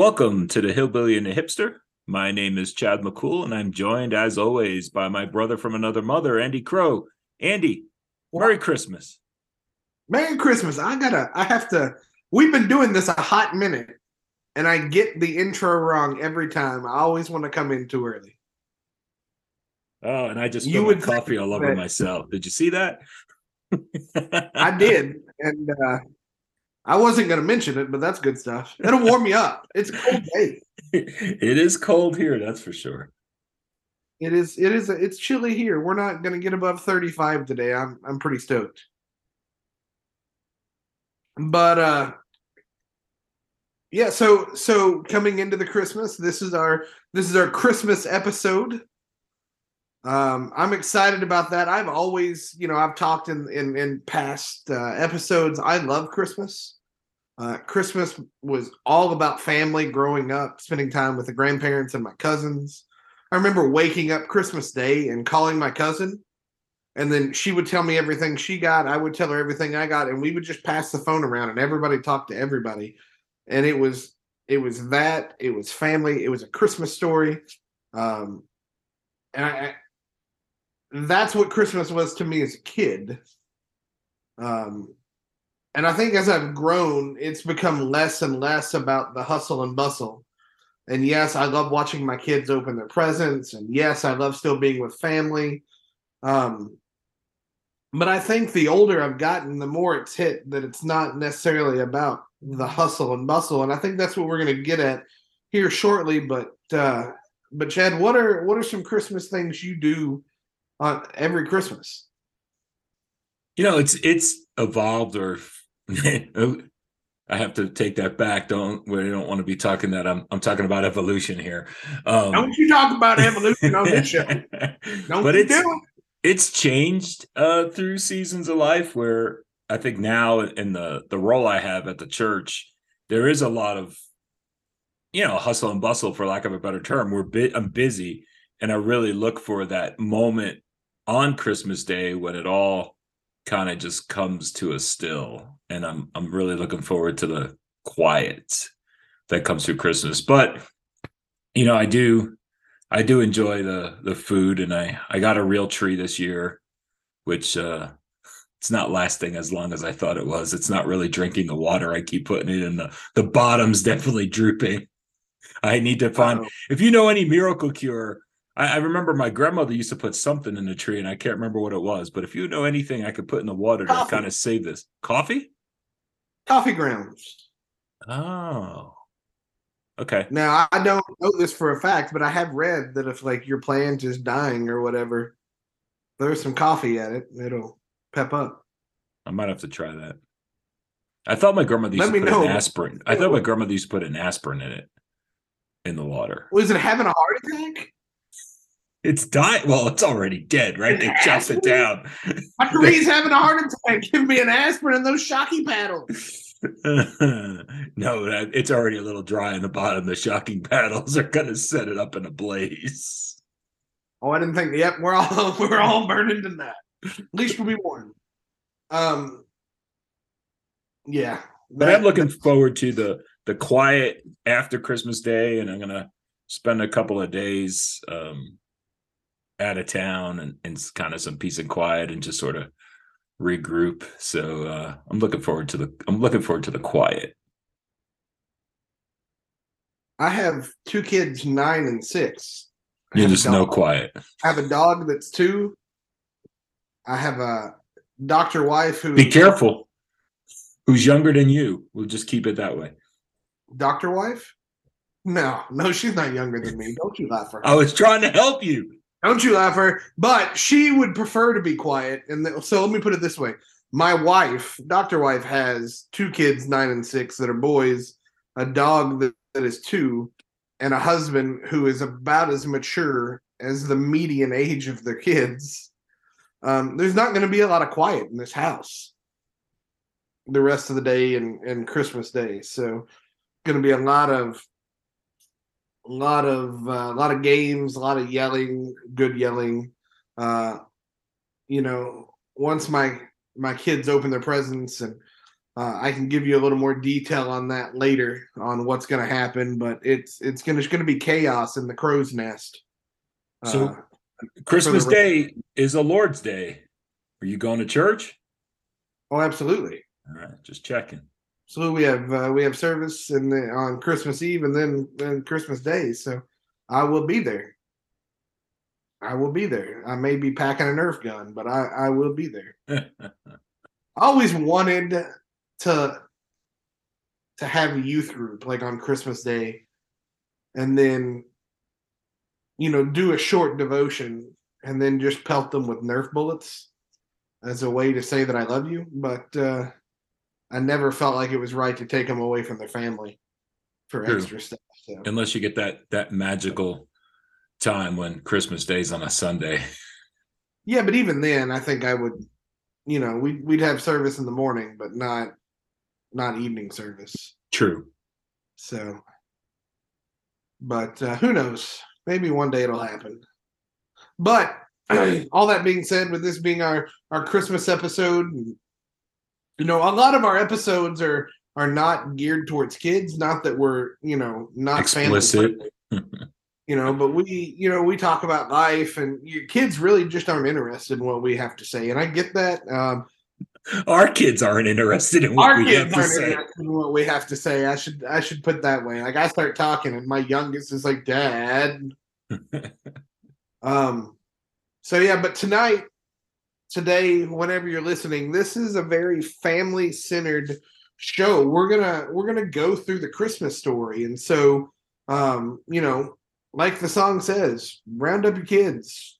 Welcome to the Hillbilly and the Hipster. My name is Chad McCool, and I'm joined, as always, by my brother from another mother, Andy Crow. Andy, Merry Christmas. Merry Christmas. I gotta, I have to, we've been doing this a hot minute, and I get the intro wrong every time. I always want to come in too early. Oh, and I just you would coffee all over that, myself. Did you see that? I did, and uh, I wasn't going to mention it, but that's good stuff. It'll warm me up. It's cold day. it is cold here, that's for sure. It is. It is. It's chilly here. We're not going to get above thirty-five today. I'm. I'm pretty stoked. But uh, yeah. So so coming into the Christmas, this is our this is our Christmas episode. Um, I'm excited about that. I've always, you know, I've talked in in, in past uh, episodes. I love Christmas. Uh, Christmas was all about family growing up, spending time with the grandparents and my cousins. I remember waking up Christmas Day and calling my cousin, and then she would tell me everything she got. I would tell her everything I got, and we would just pass the phone around, and everybody talked to everybody. And it was it was that it was family. It was a Christmas story, um, and I, that's what Christmas was to me as a kid. Um, and I think as I've grown, it's become less and less about the hustle and bustle. And yes, I love watching my kids open their presents, and yes, I love still being with family. Um, but I think the older I've gotten, the more it's hit that it's not necessarily about the hustle and bustle. And I think that's what we're going to get at here shortly. But uh, but Chad, what are what are some Christmas things you do on every Christmas. You know, it's it's evolved or I have to take that back. Don't we don't want to be talking that. I'm I'm talking about evolution here. Um, don't you talk about evolution on this show? Don't but it's, do it. It's changed uh, through seasons of life where I think now in the the role I have at the church, there is a lot of you know hustle and bustle for lack of a better term. We're bit I'm busy and I really look for that moment on Christmas Day when it all kind of just comes to a still. And I'm I'm really looking forward to the quiet that comes through Christmas. But you know, I do I do enjoy the the food and I I got a real tree this year, which uh it's not lasting as long as I thought it was. It's not really drinking the water I keep putting it in the the bottom's definitely drooping. I need to find if you know any miracle cure I, I, remember my grandmother used to put something in the tree, and I can't remember what it was. But if you know anything, I could put in the water Coffee. to kind of save this coffee. Coffee grounds. Oh. Okay. Now I don't know this for a fact, but I have read that if like your plant is dying or whatever, there's some coffee at it, it'll pep up. I might have to try that. I thought my grandmother used Let to put know. an aspirin. I thought my grandmother used to put an aspirin in it in the water. Was it having a heart attack? It's dying. Well, it's already dead, right? They chopped it down. My tree's having a heart attack. Give me an aspirin and those shocky paddles. no, it's already a little dry in the bottom. The shocking paddles are going to set it up in a blaze. Oh, I didn't think. Yep, we're all we're all burning to that. At least we'll be warm. Um, yeah, but I'm looking forward to the the quiet after Christmas Day, and I'm gonna spend a couple of days um, out of town and, and kind of some peace and quiet and just sort of regroup. So uh, I'm looking forward to the I'm looking forward to the quiet. I have two kids, nine and six. You just no quiet. I have a dog that's two. I have a doctor wife who. Be careful. Who's younger than you? We'll just keep it that way. Doctor wife? No, no, she's not younger than me. Don't you laugh for her. I was trying to help you. Don't you laugh her. But she would prefer to be quiet. And so let me put it this way. My wife, Dr. Wife, has two kids, nine and six, that are boys, a dog that, that is two, and a husband who is about as mature as the median age of their kids. Um, there's not going to be a lot of quiet in this house the rest of the day and, and Christmas Day. So, going to be a lot of a lot of uh, a lot of games, a lot of yelling, good yelling. Uh, you know, once my my kids open their presents and Uh, I can give you a little more detail on that later on what's going to happen, but it's it's going to be chaos in the crow's nest. So Uh, Christmas the- Day is a Lord's Day. Are you going to church? oh, absolutely. All right, just checking. So we have uh, we have service in the, on Christmas Eve and then and Christmas Day. So I will be there. I will be there. I may be packing a Nerf gun, but I I will be there. I always wanted to to have a youth group like on Christmas Day, and then you know do a short devotion and then just pelt them with Nerf bullets as a way to say that I love you. But uh, I never felt like it was right to take them away from their family for True. extra stuff. So. Unless you get that that magical time when Christmas Day's on a Sunday. Yeah, but even then, I think I would, you know, we we'd have service in the morning, but not not evening service. True. So, but uh, who knows? Maybe one day it'll happen. But all that being said, with this being our our Christmas episode, you know, a lot of our episodes are are not geared towards kids. Not that we're you know not Explicit. you know, but we you know we talk about life, and your kids really just aren't interested in what we have to say, and I get that. Um, Our kids aren't interested in what our we kids have to aren't say. interested in what we have to say. I should I should put that way. Like I start talking, and my youngest is like, "Dad." um. So yeah, but tonight, today, whenever you're listening, this is a very family centered show. We're gonna we're gonna go through the Christmas story, and so, um, you know, like the song says, round up your kids.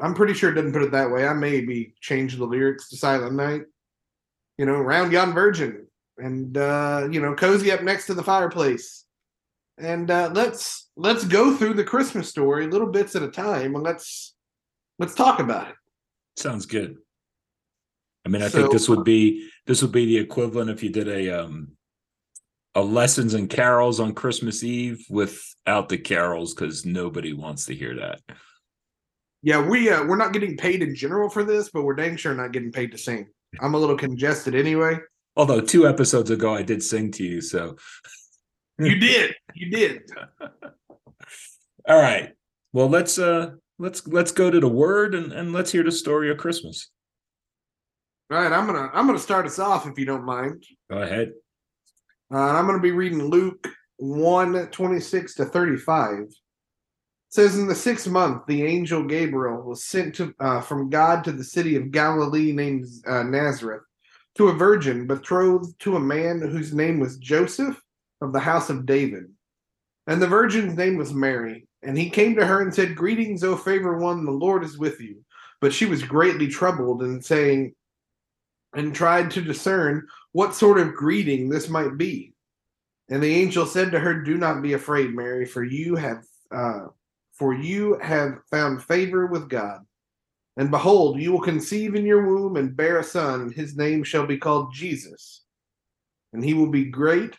I'm pretty sure it doesn't put it that way. I maybe change the lyrics to Silent Night. You know, round yon virgin, and uh, you know, cozy up next to the fireplace, and uh, let's let's go through the Christmas story, little bits at a time, and let's let's talk about it. Sounds good. I mean, I So- think this would be this would be the equivalent if you did a um a lessons and carols on Christmas Eve without the carols because nobody wants to hear that. Yeah, we uh, we're not getting paid in general for this, but we're dang sure not getting paid to sing. I'm a little congested anyway. Although two episodes ago I did sing to you, so You did, you did. all right. Well, let's uh let's let's go to the word and and let's hear the story of Christmas. All right, I'm gonna I'm gonna start us off if you don't mind. Go ahead. Uh, I'm going to be reading Luke 1 26 to 35. It says, In the sixth month, the angel Gabriel was sent to, uh, from God to the city of Galilee named uh, Nazareth to a virgin betrothed to a man whose name was Joseph of the house of David. And the virgin's name was Mary. And he came to her and said, Greetings, O favored one, the Lord is with you. But she was greatly troubled and saying, and tried to discern what sort of greeting this might be. And the angel said to her, Do not be afraid, Mary, for you have uh, for you have found favor with God. And behold, you will conceive in your womb and bear a son, and his name shall be called Jesus. And he will be great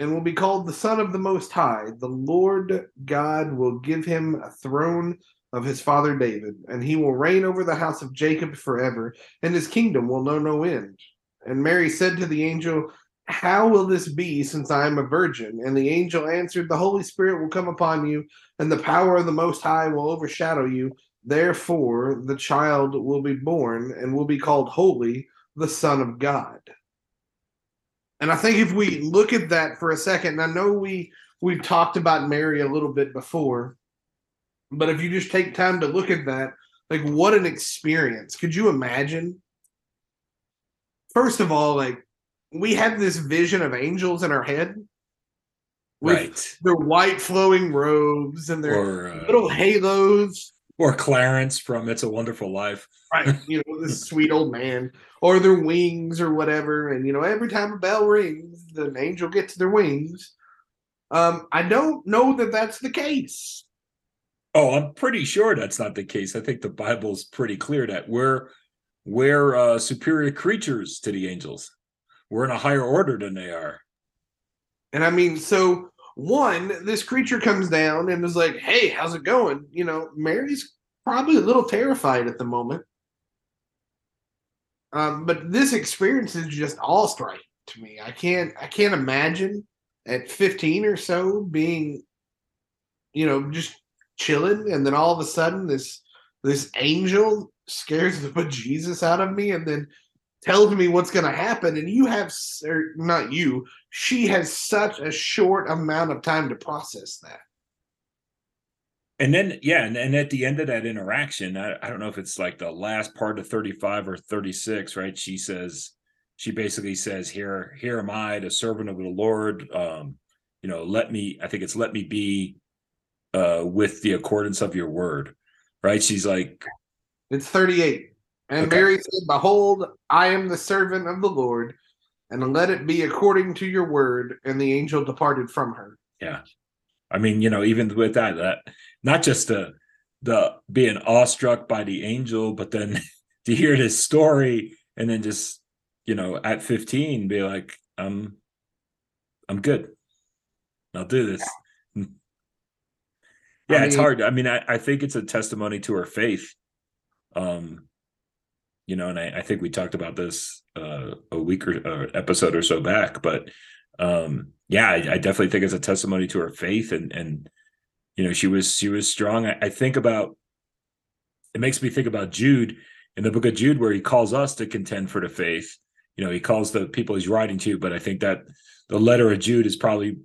and will be called the Son of the Most High. The Lord God will give him a throne of his father David, and he will reign over the house of Jacob forever, and his kingdom will know no end. And Mary said to the angel, How will this be since I am a virgin? And the angel answered, The Holy Spirit will come upon you, and the power of the Most High will overshadow you. Therefore, the child will be born and will be called Holy, the Son of God. And I think if we look at that for a second, and I know we we've talked about Mary a little bit before, but if you just take time to look at that, like what an experience. Could you imagine? First of all, like we have this vision of angels in our head with Right. their white flowing robes and their Or uh, little halos. Or Clarence from It's a Wonderful Life. Right, you know, this sweet old man, or their wings or whatever. And you know, every time a bell rings, the angel gets their wings. Um, I don't know that that's the case. Oh, I'm pretty sure that's not the case. I think the Bible's pretty clear that we're we're uh, superior creatures to the angels. We're in a higher order than they are. And I mean, so one, this creature comes down and is like, "Hey, how's it going?" You know, Mary's probably a little terrified at the moment. Um, but this experience is just all striking to me. I can't I can't imagine at 15 or so being, you know, just chilling, and then all of a sudden this this angel scares the bejesus out of me, and then tells me what's going to happen. And you have, or not you, she has such a short amount of time to process that. And then, yeah, and, and at the end of that interaction, I, I don't know if it's like the last part of 35 or 36, right? She says, she basically says, Here, here am I, the servant of the Lord. Um, you know, let me, I think it's let me be uh with the accordance of your word. Right. She's like It's 38. And okay. Mary said, Behold, I am the servant of the Lord, and let it be according to your word. And the angel departed from her. Yeah. I mean, you know, even with that, that not just the the being awestruck by the angel, but then to hear this story and then just, you know, at 15 be like, I'm I'm good. I'll do this. Yeah, yeah I mean, it's hard. I mean, I, I think it's a testimony to her faith. Um, you know, and I, I think we talked about this uh, a week or uh, episode or so back, but um, yeah, I, I, definitely think it's a testimony to her faith and and you know she was she was strong. I, I think about it makes me think about Jude in the book of Jude where he calls us to contend for the faith. You know, he calls the people he's writing to, but I think that the letter of Jude is probably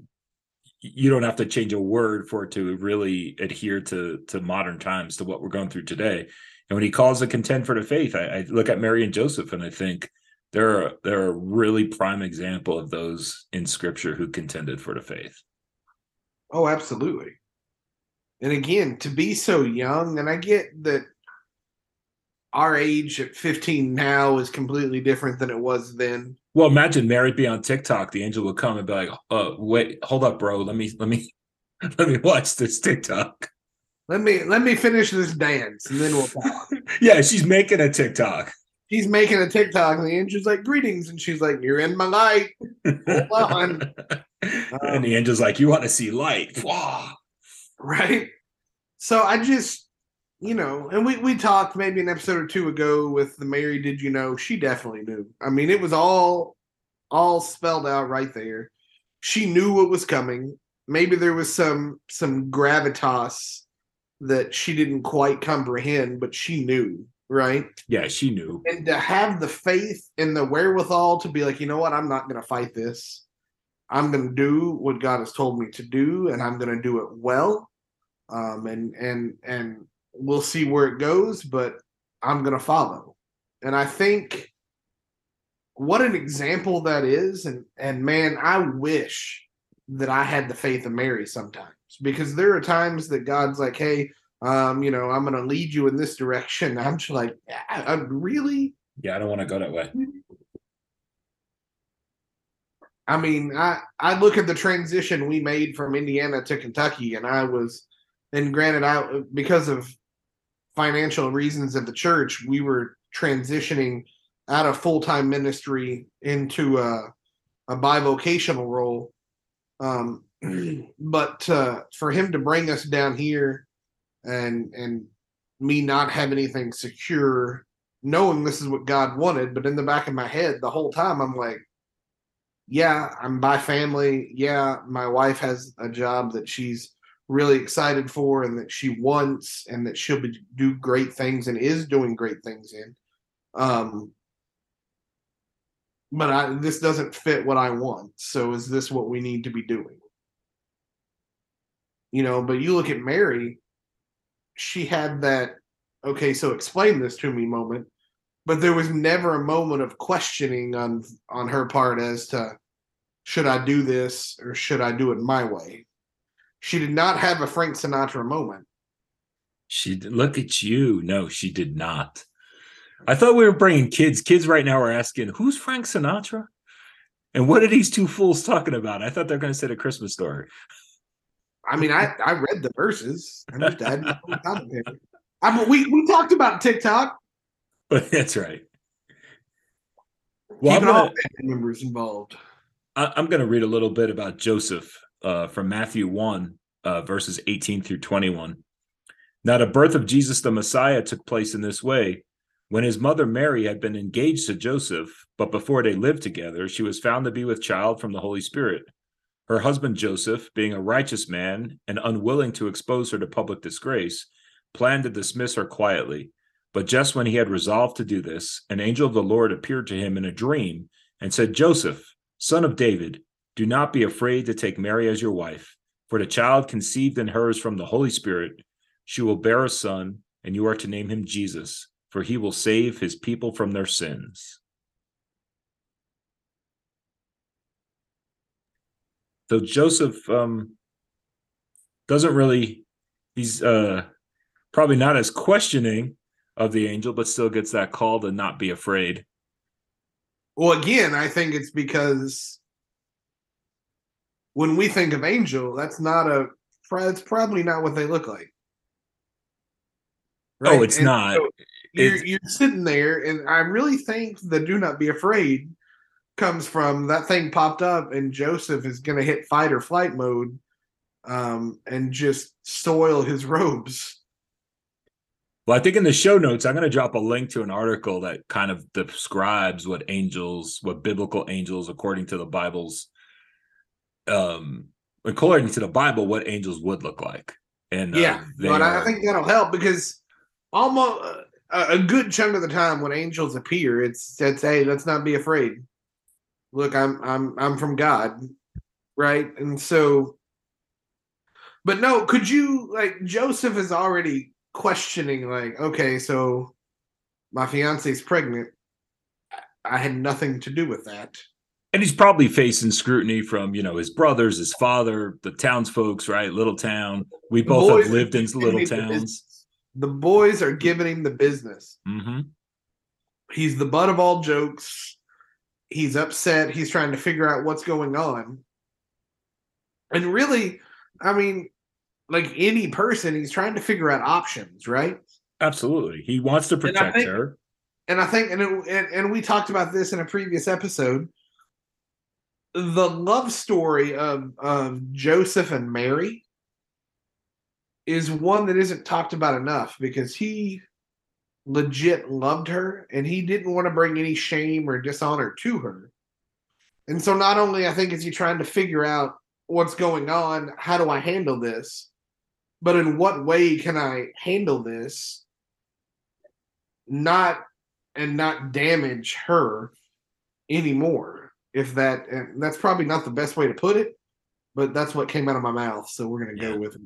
you don't have to change a word for it to really adhere to to modern times to what we're going through today. And when he calls a contend for the faith, I, I look at Mary and Joseph and I think they're they're a really prime example of those in scripture who contended for the faith. Oh absolutely. And again to be so young and i get that our age at 15 now is completely different than it was then. Well imagine mary be on tiktok the angel would come and be like oh wait hold up bro. Let me let me let me watch this tiktok let me let me finish this dance and then we'll talk yeah she's making a tiktok he's making a TikTok and the angel's like, greetings. And she's like, You're in my light. Hold on. Um, and the angel's like, You want to see light. right. So I just, you know, and we, we talked maybe an episode or two ago with the Mary, did you know? She definitely knew. I mean, it was all all spelled out right there. She knew what was coming. Maybe there was some some gravitas that she didn't quite comprehend, but she knew right? Yeah, she knew. And to have the faith and the wherewithal to be like, you know what, I'm not going to fight this. I'm going to do what God has told me to do, and I'm going to do it well. Um, and and and we'll see where it goes, but I'm going to follow. And I think what an example that is, and and man, I wish that I had the faith of Mary sometimes because there are times that God's like, hey um, you know, I'm going to lead you in this direction. I'm just like, I, I really? Yeah, I don't want to go that way. I mean, I I look at the transition we made from Indiana to Kentucky, and I was, and granted, I because of financial reasons at the church, we were transitioning out of full time ministry into a a bivocational role. Um, but uh, for him to bring us down here and and me not have anything secure knowing this is what God wanted, but in the back of my head the whole time I'm like, yeah, I'm by family. Yeah, my wife has a job that she's really excited for and that she wants and that she'll be, do great things and is doing great things in. Um but I this doesn't fit what I want. So is this what we need to be doing? You know, but you look at Mary, she had that okay so explain this to me moment. But there was never a moment of questioning on on her part as to should i do this or should i do it my way? She did not have a frank sinatra moment. She look at you. No she did not i thought we were bringing kids kids right now are asking who's frank sinatra and what are these two fools talking about i thought they're going to say a christmas story I mean, I I read the verses. I mean, we we talked about TikTok. But that's right. Well, Keeping all members involved. I, am going to read a little bit about Joseph uh, from Matthew one, uh, verses 18 through 21. Now, the birth of Jesus the Messiah took place in this way. When his mother Mary had been engaged to Joseph, but before they lived together, she was found to be with child from the Holy Spirit. Her husband Joseph, being a righteous man and unwilling to expose her to public disgrace, planned to dismiss her quietly. But just when he had resolved to do this, an angel of the Lord appeared to him in a dream and said, Joseph, son of David, do not be afraid to take Mary as your wife, for the child conceived in her is from the Holy Spirit. She will bear a son, and you are to name him Jesus, for he will save his people from their sins. So Joseph um, doesn't really, he's uh, probably not as questioning of the angel, but still gets that call to not be afraid. Well, again, I think it's because when we think of angel, that's not a it's probably not what they look like. Right? Oh, it's and not. So you're, you're sitting there, and I really think the "do not be afraid" comes from that thing popped up, and Joseph is going to hit fight or flight mode, um, and just soil his robes. Well, I think in the show notes, I'm going to drop a link to an article that kind of describes what angels, what biblical angels, according to the Bible's, um, according to the Bible, what angels would look like. And uh, yeah, but are... I think that'll help because almost uh, a good chunk of the time when angels appear, it's it's hey, let's not be afraid. Look, I'm I'm I'm from God, right? And so, but no, could you like Joseph is already questioning like, okay, so my fiance's pregnant. I had nothing to do with that. And he's probably facing scrutiny from, you know, his brothers, his father, the townsfolk, right? Little town. We both have lived in little towns. The, boys are giving him the business. Mm-hmm. He's the butt of all jokes. He's upset. He's trying to figure out what's going on. And really, I mean, like any person, he's trying to figure out options, right? Absolutely. He wants to protect and think, her. And I think, and, it, and and we talked about this in a previous episode. The love story of of Joseph and Mary is one that isn't talked about enough because he legit loved her and he didn't want to bring any shame or dishonor to her. And so not only I think is he trying to figure out what's going on, how do I handle this? but in what way can I handle this not and not damage her anymore? If that and that's probably not the best way to put it, but that's what came out of my mouth, so we're gonna go with it.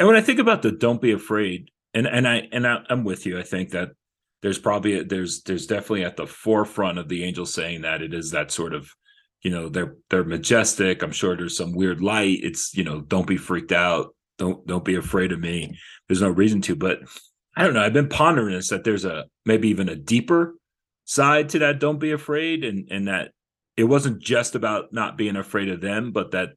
And when I think about the don't be afraid, and and I and I, I'm with you. I think that there's probably there's there's definitely at the forefront of the angel saying that it is that sort of you know they're they're majestic. I'm sure there's some weird light. It's you know don't be freaked out. Don't don't be afraid of me. There's no reason to but i don't know. I've been pondering this that there's a maybe even a deeper side to that don't be afraid and and that it wasn't just about not being afraid of them but that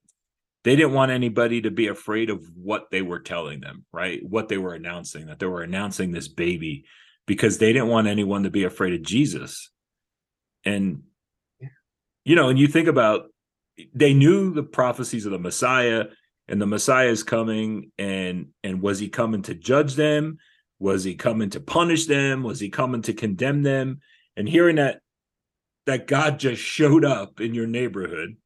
they didn't want anybody to be afraid of what they were telling them right what they were announcing that they were announcing this baby because they didn't want anyone to be afraid of jesus and you know and you think about they knew the prophecies of the messiah and the Messiah is coming and and was he coming to judge them? Was he coming to punish them? Was he coming to condemn them? And hearing that that God just showed up in your neighborhood,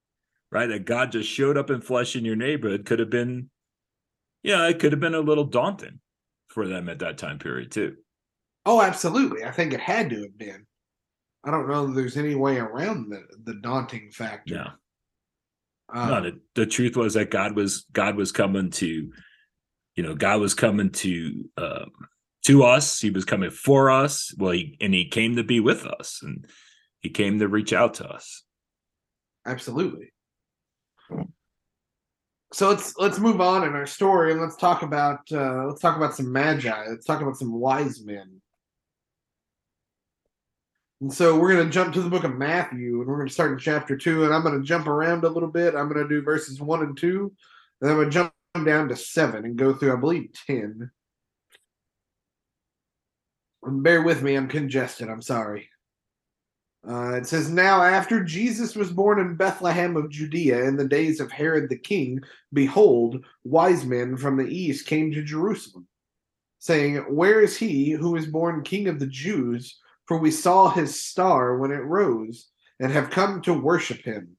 right? That God just showed up in flesh in your neighborhood could have been, yeah, it could have been a little daunting for them at that time period too. Oh, absolutely. I think it had to have been. I don't know there's any way around the the daunting factor. Yeah. Um, no, the, the truth was that God was God was coming to, you know, God was coming to um, to us. He was coming for us. Well, he and he came to be with us, and he came to reach out to us. Absolutely. So let's let's move on in our story and let's talk about uh, let's talk about some magi. Let's talk about some wise men. And so we're going to jump to the book of Matthew and we're going to start in chapter 2 and I'm going to jump around a little bit. I'm going to do verses 1 and 2 and I'm going to jump down to 7 and go through I believe 10. And bear with me, I'm congested. I'm sorry. Uh, it says, Now after Jesus was born in Bethlehem of Judea in the days of Herod the king, behold, wise men from the east came to Jerusalem saying, Where is he who is born king of the Jews? For we saw his star when it rose and have come to worship him.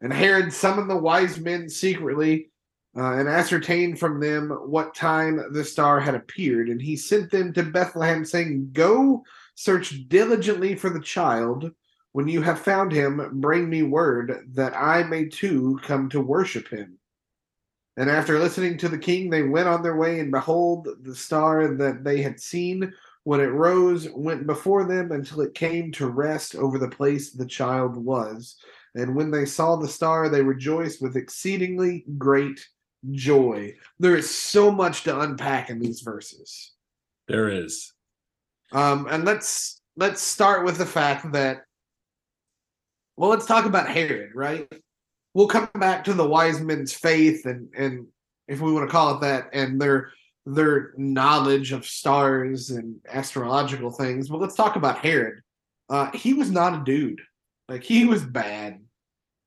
And Herod summoned the wise men secretly uh, and ascertained from them what time the star had appeared. And he sent them to Bethlehem, saying, Go search diligently for the child. When you have found him, bring me word that I may too come to worship him. And after listening to the king, they went on their way, and behold, the star that they had seen when it rose went before them until it came to rest over the place the child was. And when they saw the star, they rejoiced with exceedingly great joy. There is so much to unpack in these verses. There is. Um, and let's let's start with the fact that well, let's talk about Herod, right? We'll come back to the wise men's faith and and if we want to call it that, and their their knowledge of stars and astrological things. But let's talk about Herod. Uh, he was not a dude. Like he was bad.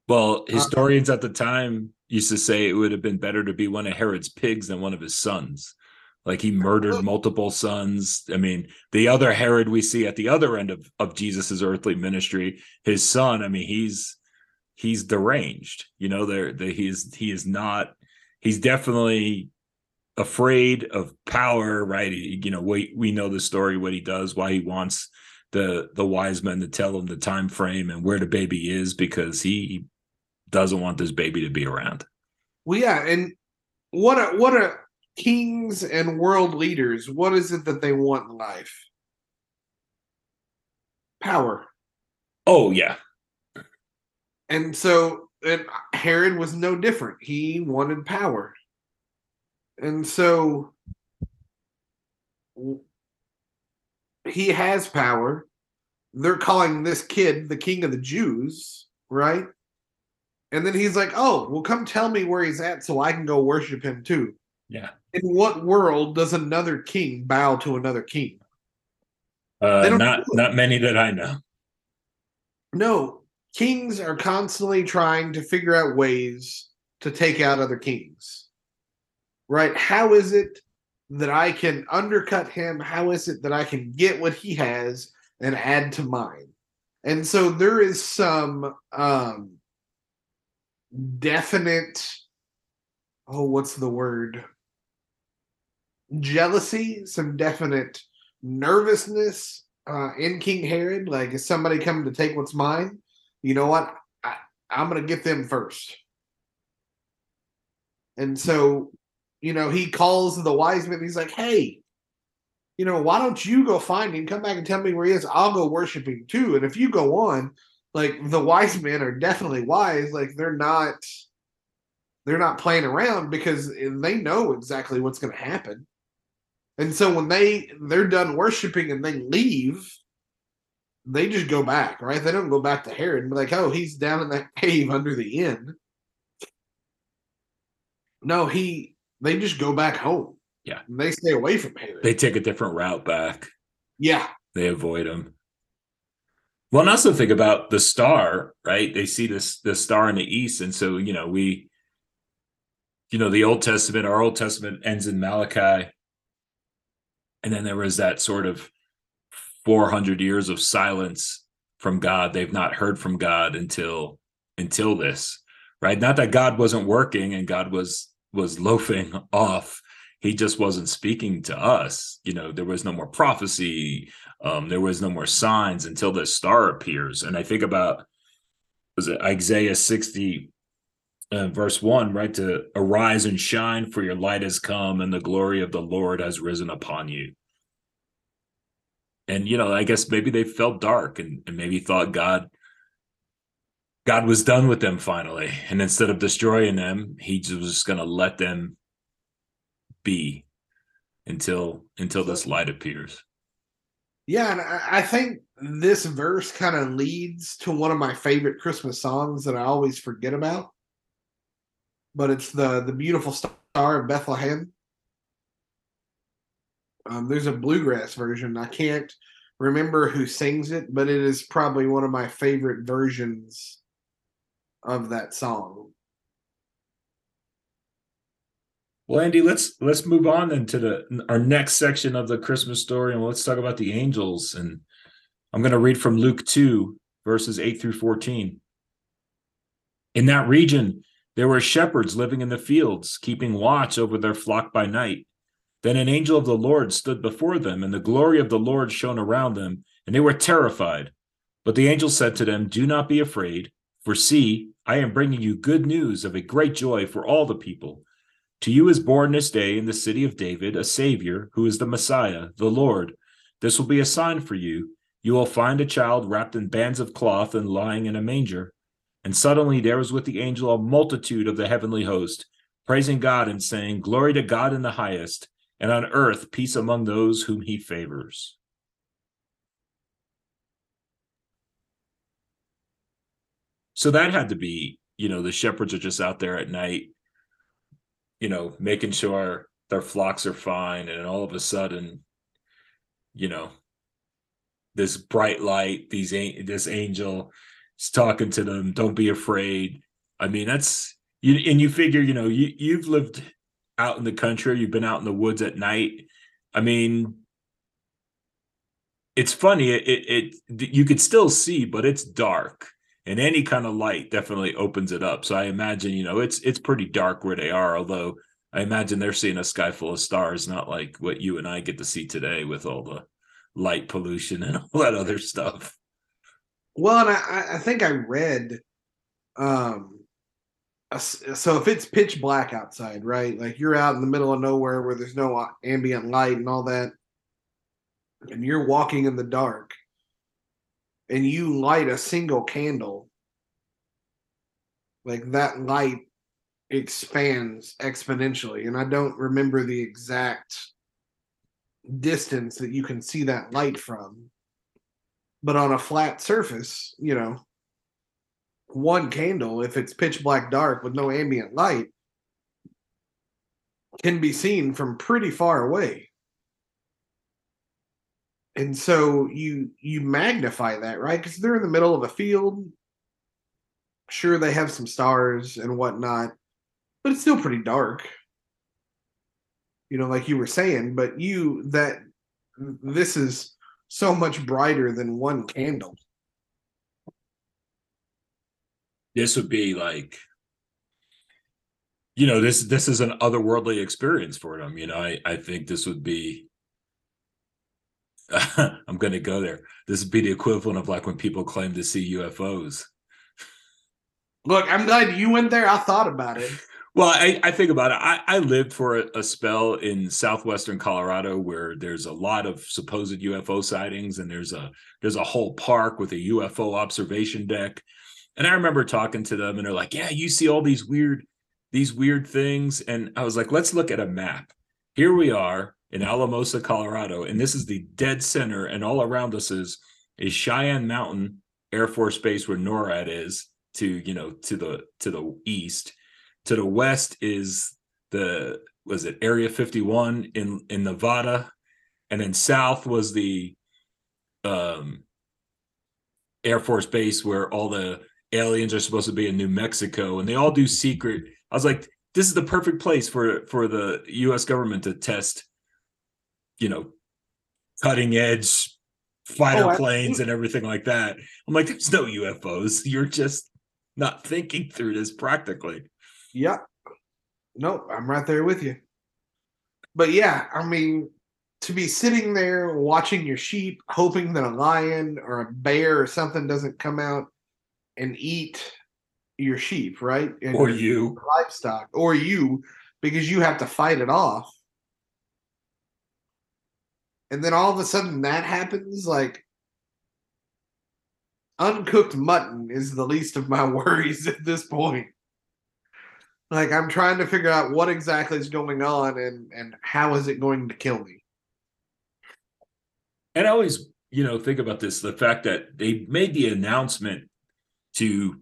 Well, historians uh, at the time used to say it would have been better to be one of Herod's pigs than one of his sons. Like he murdered multiple sons. I mean, the other Herod we see at the other end of, of Jesus's earthly ministry, his son, I mean, he's he's deranged. You know, there he's he is not he's definitely afraid of power, right? He, you know, we we know the story, what he does, why he wants the the wise men to tell him the time frame and where the baby is because he doesn't want this baby to be around. Well, yeah, and what a what a kings and world leaders, what is it that they want in life? Power. Oh, yeah. And so and Herod was no different. He wanted power. And so he has power. They're calling this kid the king of the Jews, right? And then he's like, "Oh, well, come tell me where he's at so I can go worship him too." Yeah. In what world does another king bow to another king? Uh, not not many that I know. No, kings are constantly trying to figure out ways to take out other kings. Right? How is it that I can undercut him? How is it that I can get what he has and add to mine? And so there is some um definite oh what's the word jealousy some definite nervousness uh, in king herod. Like is somebody coming to take what's mine you know what? I, i'm gonna get them first. And so you know he calls the wise men. He's like hey you know why don't you go find him? Come back and tell me where he is. I'll go worship him too. And if you go on like the wise men are definitely wise. Like they're not they're not playing around because they know exactly what's going to happen and so when they they're done worshiping and they leave they just go back right? They don't go back to herod and be like oh he's down in that cave under the inn. No he they just go back home. Yeah. And they stay away from herod. They take a different route back. Yeah. They avoid him. Well, and also think about the star, right? They see this the star in the east, and so you know we, you know, the Old Testament, our Old Testament ends in Malachi, and then there was that sort of four hundred years of silence from God. They've not heard from God until until this, right? Not that God wasn't working and God was was loafing off. He just wasn't speaking to us. You know, there was no more prophecy um, there was no more signs until the star appears. And I think about was it Isaiah 60 uh, verse 1, right? To arise and shine, for your light has come, and the glory of the Lord has risen upon you. And you know, I guess maybe they felt dark and, and maybe thought God God was done with them finally. And instead of destroying them, he just was just gonna let them be until until this light appears. Yeah, and I think this verse kind of leads to one of my favorite Christmas songs that I always forget about. But it's the the beautiful star of Bethlehem. Um, there's a bluegrass version. I can't remember who sings it, but it is probably one of my favorite versions of that song. Well, Andy, let's let's move on then to the our next section of the Christmas story, and let's talk about the angels. And I'm going to read from Luke 2, verses 8 through 14. In that region, there were shepherds living in the fields, keeping watch over their flock by night. Then an angel of the Lord stood before them, and the glory of the Lord shone around them, and they were terrified. But the angel said to them, Do not be afraid, for see, I am bringing you good news of a great joy for all the people. To you is born this day in the city of David a Savior, who is the Messiah, the Lord. This will be a sign for you. You will find a child wrapped in bands of cloth and lying in a manger. And suddenly there was with the angel a multitude of the heavenly host, praising God and saying, Glory to God in the highest and on earth peace among those whom he favors. So that had to be, you know, the shepherds are just out there at night, you know, making sure their flocks are fine. And all of a sudden, you know, this bright light, these this angel is talking to them, don't be afraid. I mean, that's you and you figure, you know, you you've lived out in the country, you've been out in the woods at night. I mean, it's funny. It, it, it you could still see, but it's dark, and any kind of light definitely opens it up. So I imagine, you know, it's it's pretty dark where they are. Although I imagine they're seeing a sky full of stars, not like what you and I get to see today with all the light pollution and all that other stuff. Well, and I, I think I read um so if it's pitch black outside, right? Like you're out in the middle of nowhere where there's no uh, ambient light and all that, and you're walking in the dark, and you light a single candle, like that light expands exponentially. And I don't remember the exact distance that you can see that light from. But on a flat surface, you know, one candle, if it's pitch black dark with no ambient light, can be seen from pretty far away. And so you you magnify that, right? Because they're in the middle of a field. Sure, they have some stars and whatnot, but it's still pretty dark. You know, like you were saying, but you that this is so much brighter than one candle. This would be like you know this this is an otherworldly experience for them. You know i i think this would be i'm going to go there. This would be the equivalent of like when people claim to see ufos look i'm glad you went there. I thought about it well i i think about it i i lived for a, a spell in southwestern colorado where there's a lot of supposed ufo sightings and there's a there's a whole park with a ufo observation deck and I remember talking to them and they're like, yeah, you see all these weird, these weird things. And I was like, let's look at a map. Here we are in Alamosa, Colorado, and this is the dead center. And all around us is is Cheyenne Mountain Air Force Base where NORAD is to, you know, to the to the east. To the west is the was it Area 51 in in Nevada. And then south was the um Air Force Base where all the aliens are supposed to be in New Mexico and they all do secret. I was like, this is the perfect place for for the US government to test, you know, cutting edge fighter oh, planes and everything like that. I'm like, there's no UFOs. You're just not thinking through this practically. Yeah. Nope, I'm right there with you. But yeah, I mean, to be sitting there watching your sheep, hoping that a lion or a bear or something doesn't come out and eat your sheep, right? And or you livestock, or you, because you have to fight it off. And then all of a sudden that happens, like uncooked mutton is the least of my worries at this point. Like I'm trying to figure out what exactly is going on and and how is it going to kill me. And I always, you know, think about this: the fact that they made the announcement to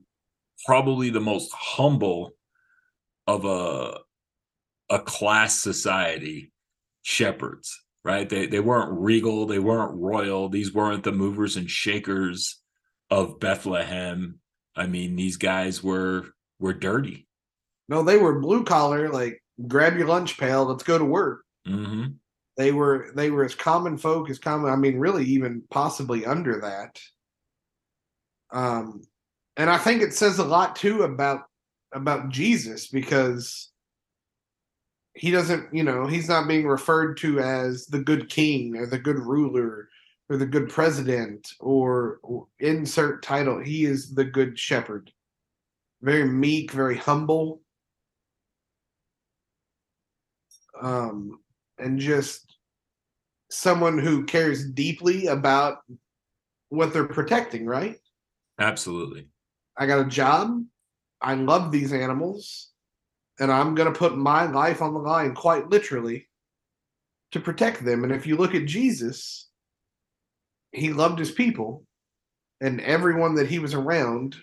probably the most humble of a a class society shepherds right? They they weren't regal they weren't royal these weren't the movers and shakers of bethlehem. I mean these guys were were dirty no they were blue collar like grab your lunch pail, let's go to work. hmm They were they were as common folk as common. I mean, really, even possibly under that. Um, and I think it says a lot too about about Jesus because he doesn't, you know, he's not being referred to as the good king or the good ruler or the good president or, or insert title. He is the good shepherd. Very meek, very humble. Um, and just someone who cares deeply about what they're protecting, right? Absolutely. I got a job. I love these animals, and I'm going to put my life on the line, quite literally, to protect them. And if you look at Jesus, he loved his people and everyone that he was around.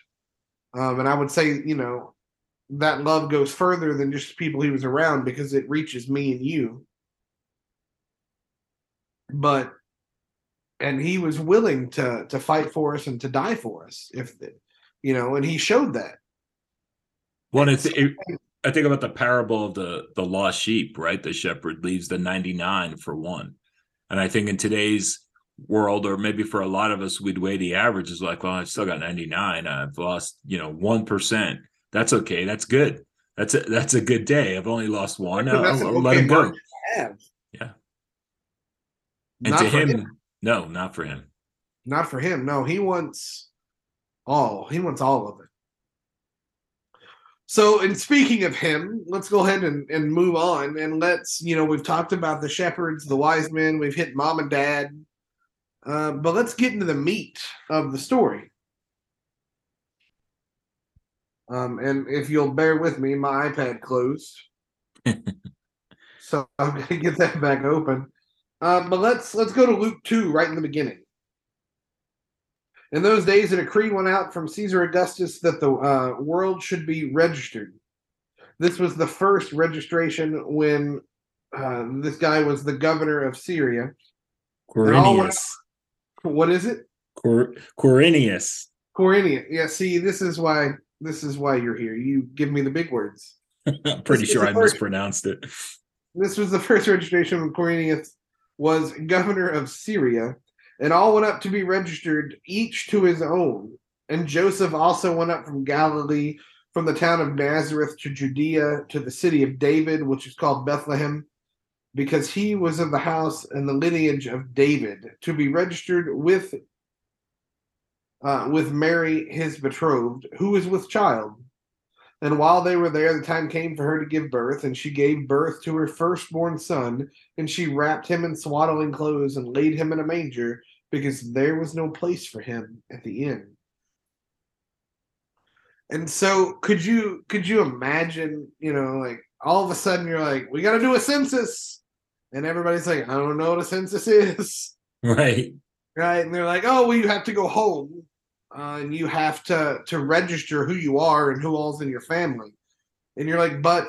Um, and I would say, you know, that love goes further than just people he was around because it reaches me and you. But and he was willing to to fight for us and to die for us if you know, and he showed that. Well, it's it, I think about the parable of the the lost sheep, right? The shepherd leaves the 99 for one. And I think in today's world, or maybe for a lot of us, we'd weigh the average is like, well, I still got 99. I've lost, you know, one percent. That's okay. That's good. That's a that's a good day. I've only lost one. I'll, I'll let him go. margin to have. Yeah. And Not to for him, no, not for him. Not for him. No, he wants all. He wants all of it. So, in speaking of him, let's go ahead and, and move on. And let's, you know, we've talked about the shepherds, the wise men, we've hit mom and dad. Uh, but let's get into the meat of the story. Um, and if you'll bear with me, my iPad closed. so I'm gonna get that back open. Uh, but let's let's go to Luke 2 right in the beginning. In those days, a decree went out from Caesar Augustus that the uh, world should be registered. This was the first registration when uh, this guy was the governor of Syria. Quirinius. What is it? Quir- Quirinius. Quirinius. Yeah. See, this is why this is why you're here. You give me the big words. I'm pretty This sure I first- mispronounced it. This was the first registration when Quirinius was governor of Syria, and all went up to be registered, each to his own. And Joseph also went up from Galilee, from the town of Nazareth to Judea, to the city of David, which is called Bethlehem, because he was of the house and the lineage of David, to be registered with uh, with Mary, his betrothed, who was with child. And while they were there, the time came for her to give birth, and she gave birth to her firstborn son, and she wrapped him in swaddling clothes and laid him in a manger, because there was no place for him at the inn. And so could you could you imagine, you know, like all of a sudden you're like, we gotta do a census. And everybody's like, I don't know what a census is. Right. Right. And they're like, oh, well, you have to go home uh, and you have to to register who you are and who all's in your family. And you're like, but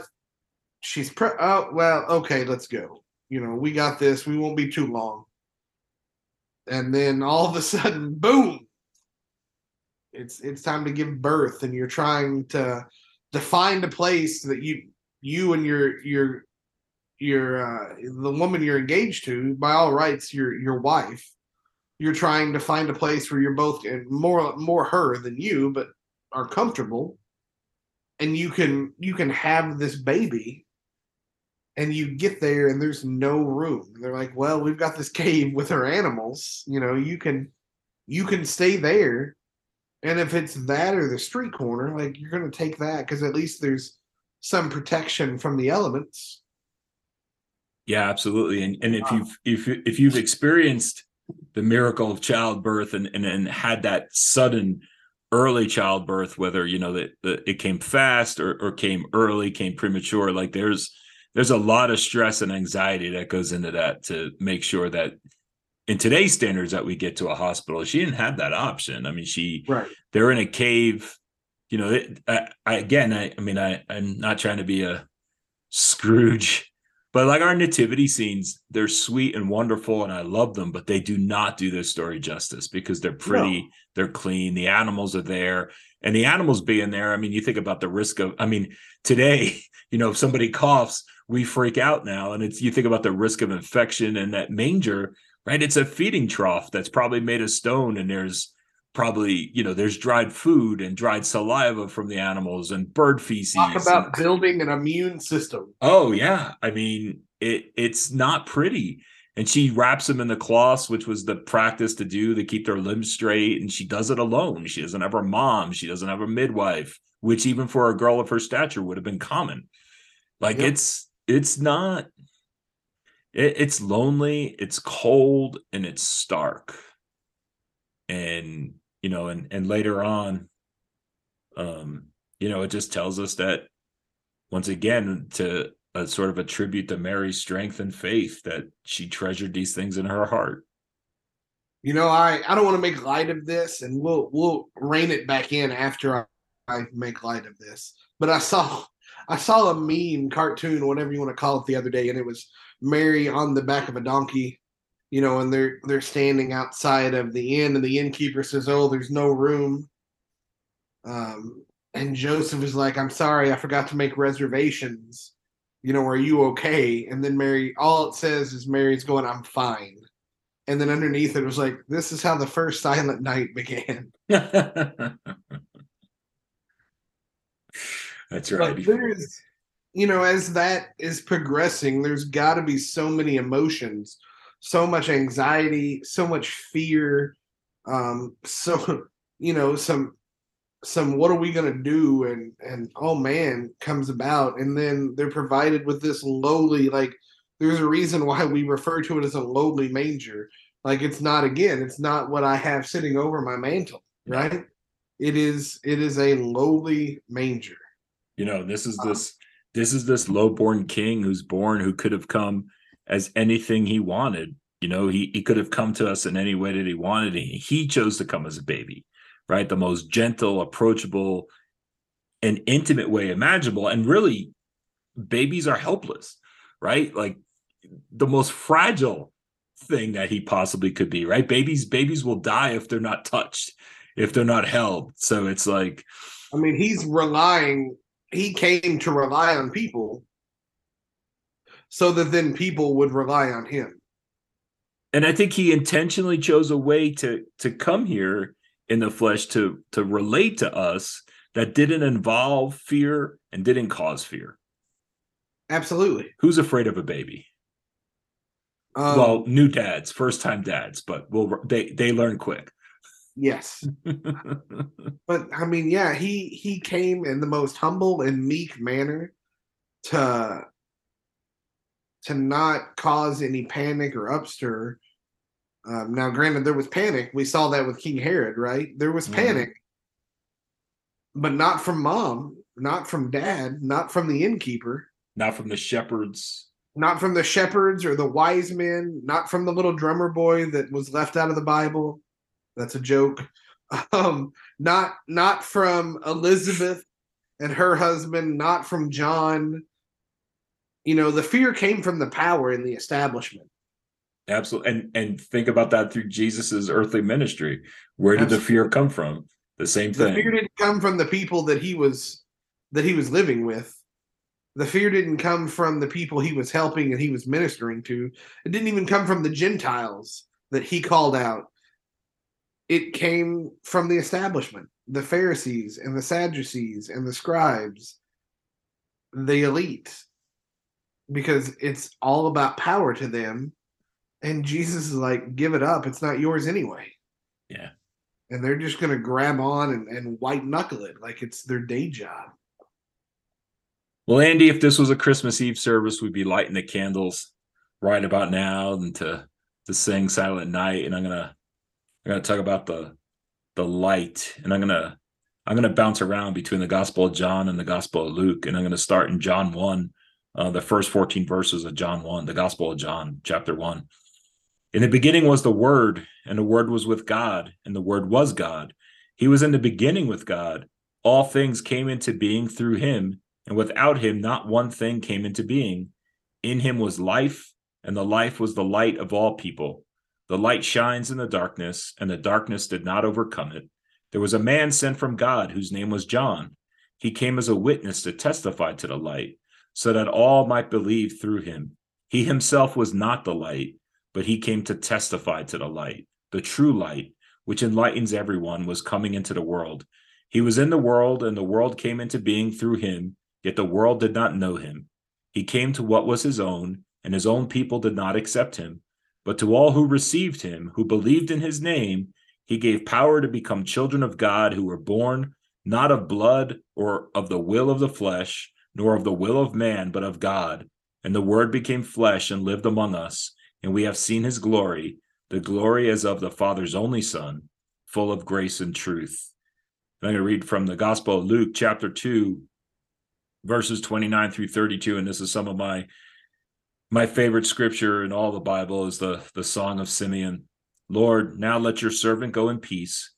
she's pre- oh well, okay, let's go. You know, we got this. We won't be too long. And then all of a sudden, boom! It's it's time to give birth, and you're trying to to find a place that you you and your your your uh, the woman you're engaged to, by all rights, your your wife you're trying to find a place where you're both more more her than you but are comfortable. And you can you can have this baby and you get there and there's no room. They're like well we've got this cave with our animals. You know you can you can stay there. And if it's that or the street corner like you're going to take that because at least there's some protection from the elements. Yeah, absolutely. And and if uh. you've if if you've experienced the miracle of childbirth and and, and had that sudden early childbirth, whether you know that it came fast or or came early, came premature, like there's there's a lot of stress and anxiety that goes into that to make sure that in today's standards that we get to a hospital. She didn't have that option. I mean, she right they're in a cave you know it, I, I again I, I mean I, i'm not trying to be a scrooge but like our nativity scenes they're sweet and wonderful and i love them but they do not do their story justice because they're pretty they're clean the animals are there and the animals being there i mean you think about the risk of i mean today you know, if somebody coughs, we freak out now. And it's you think about the risk of infection and that manger, right? It's a feeding trough that's probably made of stone, and there's probably, you know, there's dried food and dried saliva from the animals and bird feces. Talk about and- building an immune system. Oh yeah, I mean it. It's not pretty. And she wraps them in the cloths, which was the practice to do to keep their limbs straight. And she does it alone. She doesn't have her mom. She doesn't have a midwife, which even for a girl of her stature would have been common. Like Yep. it's it's not. It, it's lonely. It's cold and it's stark. And you know, and and later on, um, you know, it just tells us that once again to a sort of a tribute to Mary's strength and faith that she treasured these things in her heart. You know, I I don't want to make light of this, and we'll we'll rein it back in after I, I make light of this. But I saw I saw a meme cartoon, whatever you want to call it, the other day, and it was Mary on the back of a donkey, you know, and they're they're standing outside of the inn, and the innkeeper says, "Oh, there's no room." Um, and Joseph is like, "I'm sorry, I forgot to make reservations." You know, are you okay? And then Mary, all it says is Mary's going, "I'm fine." and then underneath it was like this is how the first silent night began That's right. but there's you know as that is progressing there's got to be so many emotions so much anxiety so much fear um so you know some some what are we going to do? And and oh man comes about. And then they're provided with this lowly like there's a reason why we refer to it as a lowly manger. Like it's not again it's not what i have sitting over my mantle right? It is it is a lowly manger. You know, this is Um, this this is this low-born king who's born who could have come as anything he wanted. You know, he he could have come to us in any way that he wanted. He, he chose to come as a baby, right? The most gentle, approachable, and intimate way imaginable. And really, babies are helpless, right? Like the most fragile thing that he possibly could be, right? Babies, babies will die if they're not touched, if they're not held. So it's like, I mean, he's relying, he came to rely on people so that then people would rely on him. and I think he intentionally chose a way to to come here in the flesh to to relate to us that didn't involve fear and didn't cause fear. Absolutely. Who's afraid of a baby? Um, well, new dads, first time dads, but will they they learn quick. yes. But I mean, yeah, he he came in the most humble and meek manner to to not cause any panic or upstir. Um, now, granted, there was panic. We saw that with King Herod, right? There was Mhm. panic, but not from mom, not from dad, not from the innkeeper, Not from the shepherds. not from the shepherds or the wise men, not from the little drummer boy that was left out of the Bible. That's a joke. Um, not not from Elizabeth and her husband, not from John. You know, the fear came from the power in the establishment. Absolutely. And and think about that through Jesus's earthly ministry. Where did the fear come from? The same thing. The fear didn't come from the people that he was that he was living with. The fear didn't come from the people he was helping and he was ministering to. It didn't even come from the Gentiles that he called out. It came from the establishment, the Pharisees and the Sadducees and the scribes, the elite, because it's all about power to them. And Jesus is like, give it up. It's not yours anyway Yeah. and they're just going to grab on and, and white knuckle it like it's their day job. Well, Andy, if this was a Christmas Eve service, we'd be lighting the candles right about now and to to sing Silent Night. And I'm gonna I'm gonna talk about the the light, and I'm gonna I'm gonna bounce around between the Gospel of John and the Gospel of Luke, and I'm gonna start in John one, uh, the first 14 verses of John one, the Gospel of John, chapter one. In the beginning was the Word, and the Word was with God, and the Word was God. He was in the beginning with God. All things came into being through him, and without him not one thing came into being. In him was life, and the life was the light of all people. The light shines in the darkness, and the darkness did not overcome it. There was a man sent from God whose name was John. He came as a witness to testify to the light, so that all might believe through him. He himself was not the light, but he came to testify to the light. The true light, which enlightens everyone, was coming into the world. He was in the world, and the world came into being through him, yet the world did not know him. He came to what was his own, and his own people did not accept him. But to all who received him, who believed in his name, he gave power to become children of God who were born not of blood or of the will of the flesh, nor of the will of man, but of God. And the Word became flesh and lived among us, and we have seen his glory, the glory as of the Father's only Son, full of grace and truth. I'm going to read from the Gospel of Luke, chapter 2, verses 29 through 32. And this is some of my my favorite scripture in all the Bible is the, the Song of Simeon. Lord, now let your servant go in peace.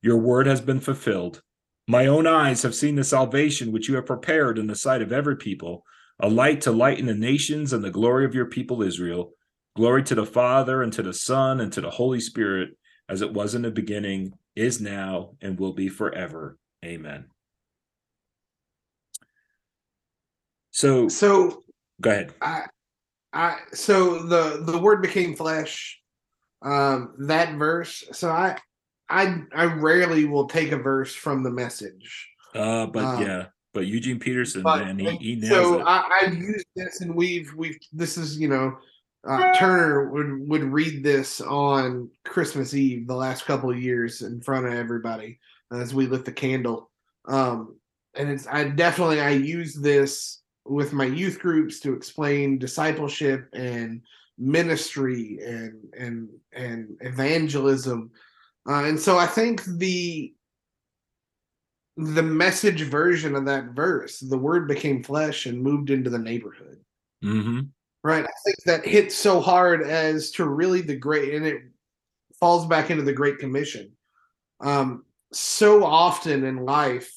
Your word has been fulfilled. My own eyes have seen the salvation which you have prepared in the sight of every people, a light to lighten the nations and the glory of your people Israel. Glory to the Father, and to the Son, and to the Holy Spirit, as it was in the beginning, is now, and will be forever. Amen. So, So go ahead. I I so the the word became flesh. Um that verse. So I I I rarely will take a verse from the message. Uh, but Um, yeah, but Eugene Peterson, But man, he, he nails so it. I, I've used this and we've we've this is, you know, uh, Turner would would read this on Christmas Eve the last couple of years in front of everybody as we lit the candle. Um, and it's I definitely I use this with my youth groups to explain discipleship and ministry and and and evangelism. Uh, and so I think the the message version of that verse, the word became flesh and moved into the neighborhood. hmm Right. I think that hits so hard as to really the great, and it falls back into the Great Commission. Um, so often in life,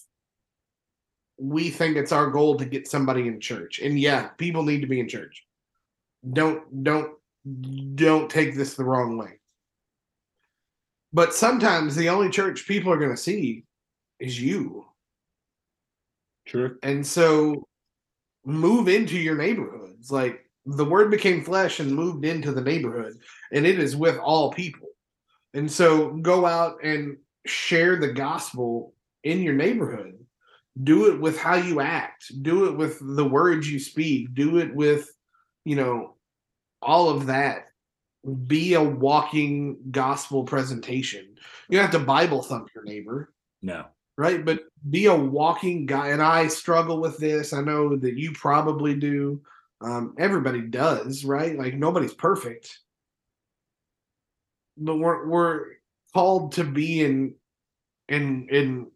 we think it's our goal to get somebody in church, and yeah, people need to be in church. Don't don't don't take this the wrong way. But sometimes the only church people are going to see is you. True. And so move into your neighborhoods. Like the word became flesh and moved into the neighborhood, and it is with all people. And so go out and share the gospel in your neighborhood. Do it with how you act, do it with the words you speak, do it with, you know, all of that. Be a walking gospel presentation. You don't have to Bible thump your neighbor No. right? But be a walking guy. And I struggle with this. I know that you probably do. Um, everybody does, right? Like nobody's perfect. But we're we're called to be in in in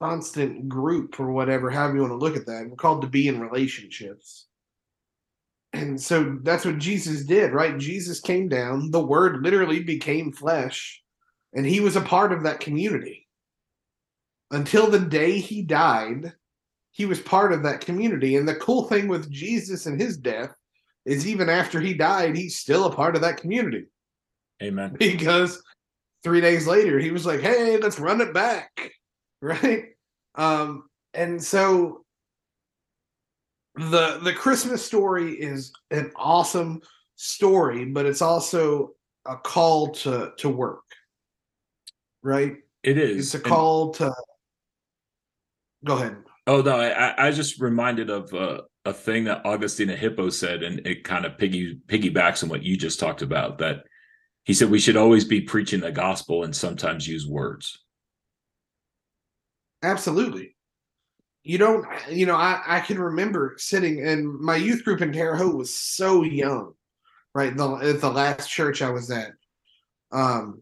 constant group or whatever, however you want to look at that. We're called to be in relationships. And so that's what Jesus did, right? Jesus came down, the word literally became flesh, and he was a part of that community until the day he died, he was part of that community. And the cool thing with Jesus and his death is even after he died, he's still a part of that community Amen. because three days later he was like, "Hey, let's run it back," right? Um, and so the the Christmas story is an awesome story, but it's also a call to to work, right? It is. It's a And- call to. Go ahead. Oh no, I I- I just reminded of uh, a thing that Augustine of Hippo said, and it kind of piggy piggybacks on what you just talked about. That he said we should always be preaching the gospel and sometimes use words. Absolutely. You don't, you know, I, I can remember sitting and my youth group in Terre Haute was so young, right? The, at the last church I was at. Um,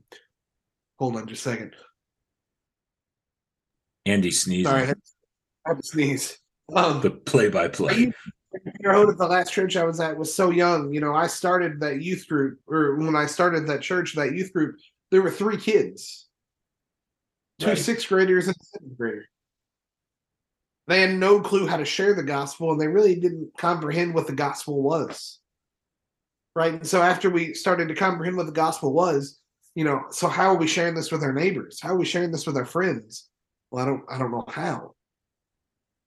hold on just a second. Andy sneezing. Sorry, I had, I had to sneeze. Um, The play by play. youth group in Terre Haute at the last church I was at was so young. You know, I started that youth group, or when I started that church, that youth group, there were three kids, two Right. sixth graders and a seventh grader. They had no clue how to share the gospel, and they really didn't comprehend what the gospel was. Right. And so after we started to comprehend what the gospel was, you know, so how are we sharing this with our neighbors? How are we sharing this with our friends? Well, I don't I don't know how.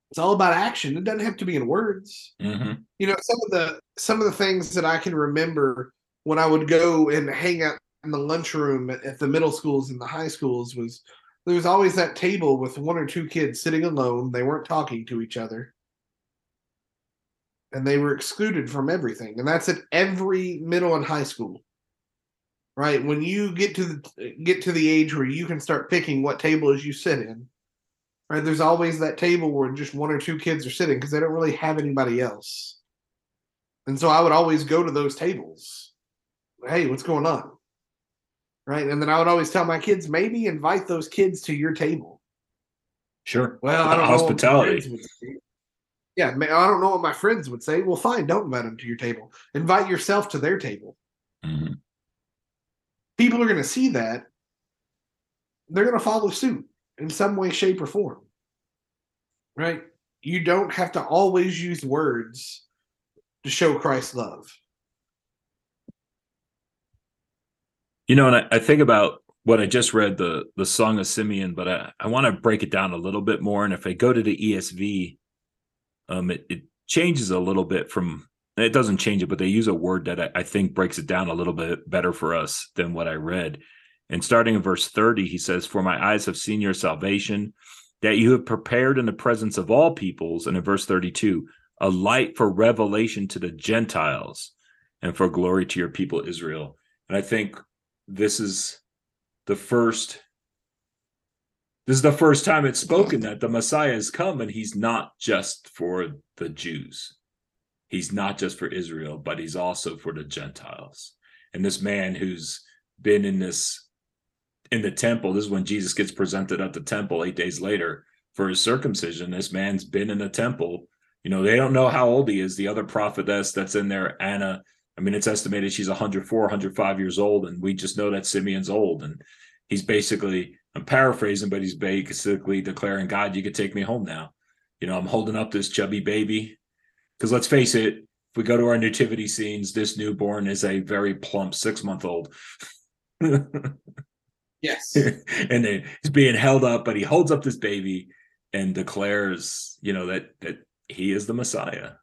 It's all about action. It doesn't have to be in words. Mm-hmm. You know, some of the some of the things that I can remember when I would go and hang out in the lunchroom at, at the middle schools and the high schools was there was always that table with one or two kids sitting alone. They weren't talking to each other. And they were excluded from everything. And that's at every middle and high school. Right? When you get to the get to the age where you can start picking what tables you sit in, right? There's always that table where just one or two kids are sitting because they don't really have anybody else. And so I would always go to those tables. Hey, what's going on? Right. And then I would always tell my kids, maybe invite those kids to your table. Sure. Well, I don't hospitality. know. Yeah, I don't know what my friends would say. Well, fine, don't invite them to your table. Invite yourself to their table. Mm-hmm. People are going to see that. They're going to follow suit in some way, shape, or form. Right? You don't have to always use words to show Christ's love. You know, and I, I, think about what I just read, the the Song of Simeon, but I, I want to break it down a little bit more. And if I go to the ESV, um, it, it changes a little bit from it doesn't change it, but they use a word that I, I think breaks it down a little bit better for us than what I read. And starting in verse 30, he says, For my eyes have seen your salvation, that you have prepared in the presence of all peoples. And in verse 32, a light for revelation to the Gentiles and for glory to your people Israel. And I think this is the first this is the first time it's spoken that the Messiah has come and he's not just for the Jews. He's not just for Israel, but he's also for the Gentiles. And this man who's been in this in the temple, this is when Jesus gets presented at the temple 8 days later for his circumcision. This man's been in the temple. You know, they don't know how old he is. The other prophetess that's in there, Anna, I mean, it's estimated she's 104, 105 years old, and we just know that Simeon's old. And he's basically, I'm paraphrasing, but he's basically declaring, God, you could take me home now. You know, I'm holding up this chubby baby. Because let's face it, if we go to our nativity scenes, this newborn is a very plump six month old. yes. and then he's being held up, but he holds up this baby and declares, you know, that that he is the Messiah.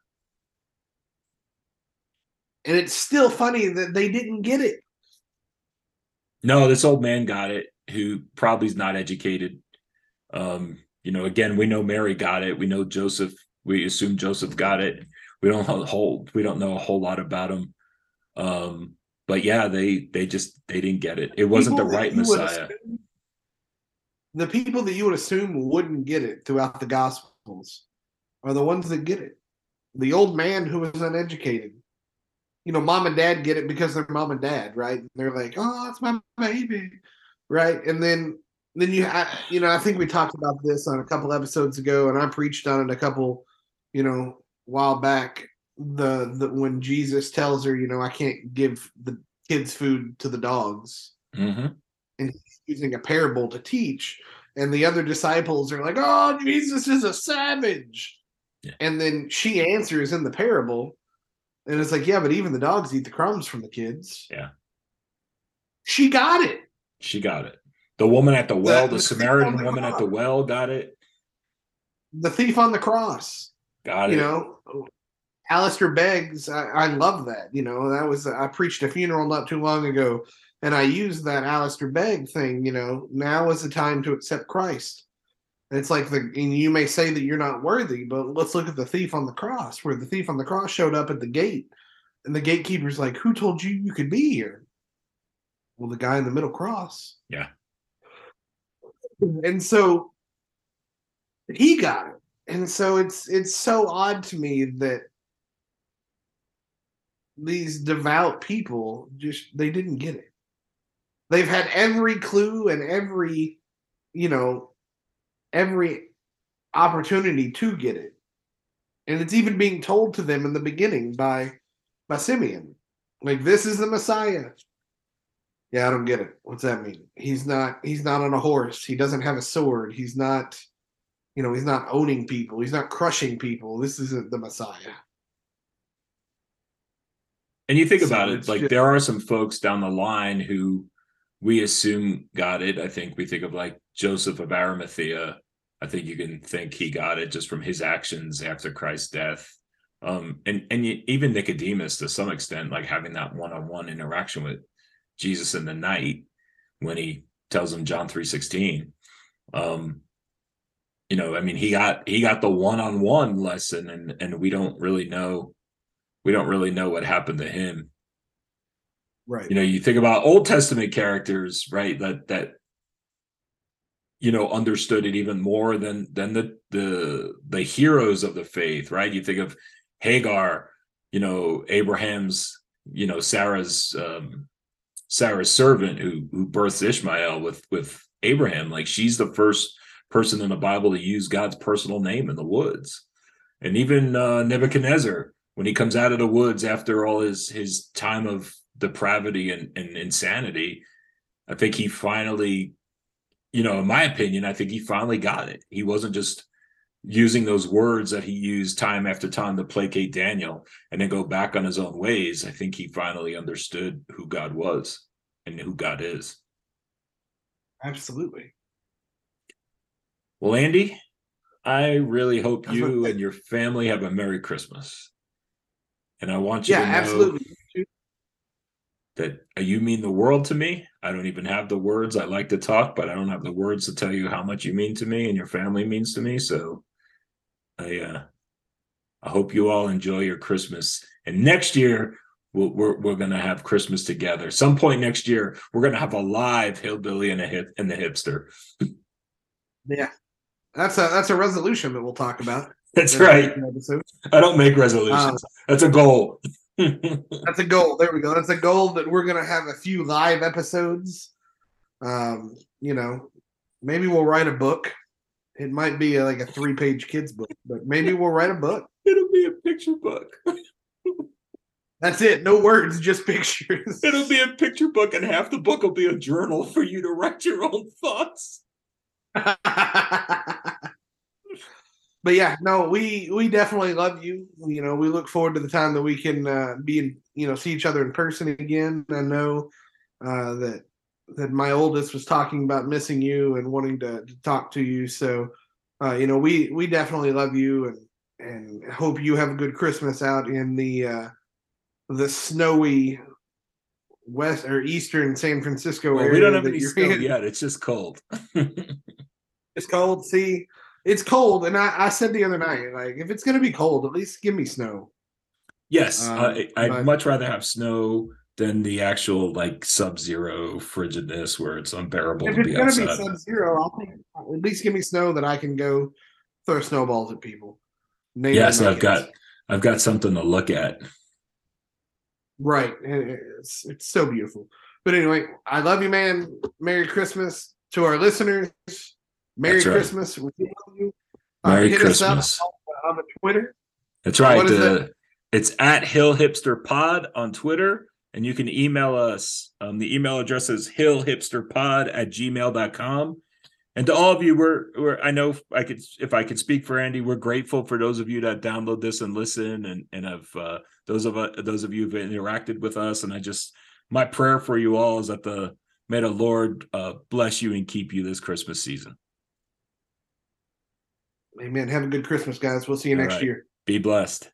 And it's still funny that they didn't get it. No, this old man got it, who probably is not educated. Um, you know, again, we know Mary got it. We know Joseph. We assume Joseph got it. We don't hold. We don't know a whole lot about him. Um, but yeah, they they just they didn't get it. It wasn't the right Messiah. Assume, the people that you would assume wouldn't get it throughout the Gospels are the ones that get it. The old man who was uneducated you know, mom and dad get it because they're mom and dad, right? They're like, oh, it's my baby, right? And then, then you, I, you know, I think we talked about this on a couple episodes ago, and I preached on it a couple, you know, while back. The the when Jesus tells her, you know, I can't give the kids food to the dogs, mm-hmm. and using a parable to teach, and the other disciples are like, oh, Jesus is a savage. Yeah. And then she answers in the parable, and it's like, yeah, but even the dogs eat the crumbs from the kids. Yeah. She got it. She got it. The woman at the well, the, the Samaritan the woman cross. at the well got it. The thief on the cross. Got it. You know, Alistair Beggs, I, I love that. You know, that was I preached a funeral not too long ago, and I used that Alistair Begg thing, you know, now is the time to accept Christ. It's like the and you may say that you're not worthy, but let's look at the thief on the cross, where the thief on the cross showed up at the gate, and the gatekeeper's like, "Who told you you could be here?" Well, the guy in the middle cross. Yeah. And so he got it, and so it's it's so odd to me that these devout people just they didn't get it. They've had every clue and every you know every opportunity to get it. And it's even being told to them in the beginning by by Simeon. Like this is the Messiah. Yeah, I don't get it. What's that mean? He's not he's not on a horse. He doesn't have a sword. He's not you know, he's not owning people. He's not crushing people. This isn't the Messiah. And you think so about it, like just, there are some folks down the line who we assume got it. I think we think of like Joseph of Arimathea, I think you can think he got it just from his actions after Christ's death. Um, and and even Nicodemus, to some extent, like having that one-on-one interaction with Jesus in the night when he tells him John three sixteen. Um, you know, I mean, he got he got the one-on-one lesson, and and we don't really know, we don't really know what happened to him. Right. You know, you think about Old Testament characters, right? That that you know understood it even more than than the the the heroes of the faith, right? You think of Hagar, you know, Abraham's, you know, Sarah's um Sarah's servant who who births Ishmael with with Abraham. Like she's the first person in the Bible to use God's personal name in the woods. And even uh, Nebuchadnezzar, when he comes out of the woods after all his his time of depravity and, and insanity, I think he finally, you know, in my opinion, I think he finally got it. He wasn't just using those words that he used time after time to placate Daniel and then go back on his own ways. I think he finally understood who God was and who God is. Absolutely. Well, Andy, I really hope you and your family have a Merry Christmas. And I want you yeah, to know absolutely. that you mean the world to me. I don't even have the words. I like to talk, but I don't have the words to tell you how much you mean to me and your family means to me. So I uh I hope you all enjoy your Christmas. And next year we'll, we're we're gonna have Christmas together. Some point next year, we're gonna have a live hillbilly and a hip and the hipster. Yeah. That's a that's a resolution that we'll talk about. That's right. episode. I don't make resolutions. That's a goal. That's a goal. There we go. That's a goal that we're gonna have a few live episodes. Um, you know, maybe we'll write a book. It might be a, like a three-page kids book, but maybe we'll write a book. It'll be a picture book. That's it. No words, just pictures. It'll be a picture book, and half the book will be a journal for you to write your own thoughts. But yeah, no, we we definitely love you. You know, we look forward to the time that we can uh, be in, you know, see each other in person again. I know uh, that that my oldest was talking about missing you and wanting to, to talk to you. So, uh, you know, we we definitely love you and and hope you have a good Christmas out in the uh, the snowy west or eastern San Francisco Well, area. we don't have any snow in. yet. It's just cold. It's cold. See, it's cold, and I, I said the other night, like, if it's gonna be cold, at least give me snow. yes, Um, I, I'd but- much rather have snow than the actual like sub-zero frigidness where it's unbearable If to it's be gonna outside. be sub zero, I'll take at least give me snow that I can go throw snowballs at people. Name yes, I've got I've got something to look at. right. It's it's so beautiful. But anyway, I love you, man. Merry Christmas to our listeners. Merry right. Christmas. Uh, Merry up Christmas. on the Twitter. That's right. Uh, it? It's at Hill Hipster Pod on Twitter, and you can email us. Um, the email address is hillhipsterpod at gmail.com. And to all of you, we're, we're I know I could if I could speak for Andy, we're grateful for those of you that download this and listen, and and have uh, those of uh, those of you who've interacted with us. And I just my prayer for you all is that the may the Lord uh, bless you and keep you this Christmas season. Amen. Have a good Christmas, guys. We'll see you All next right. year. Be blessed.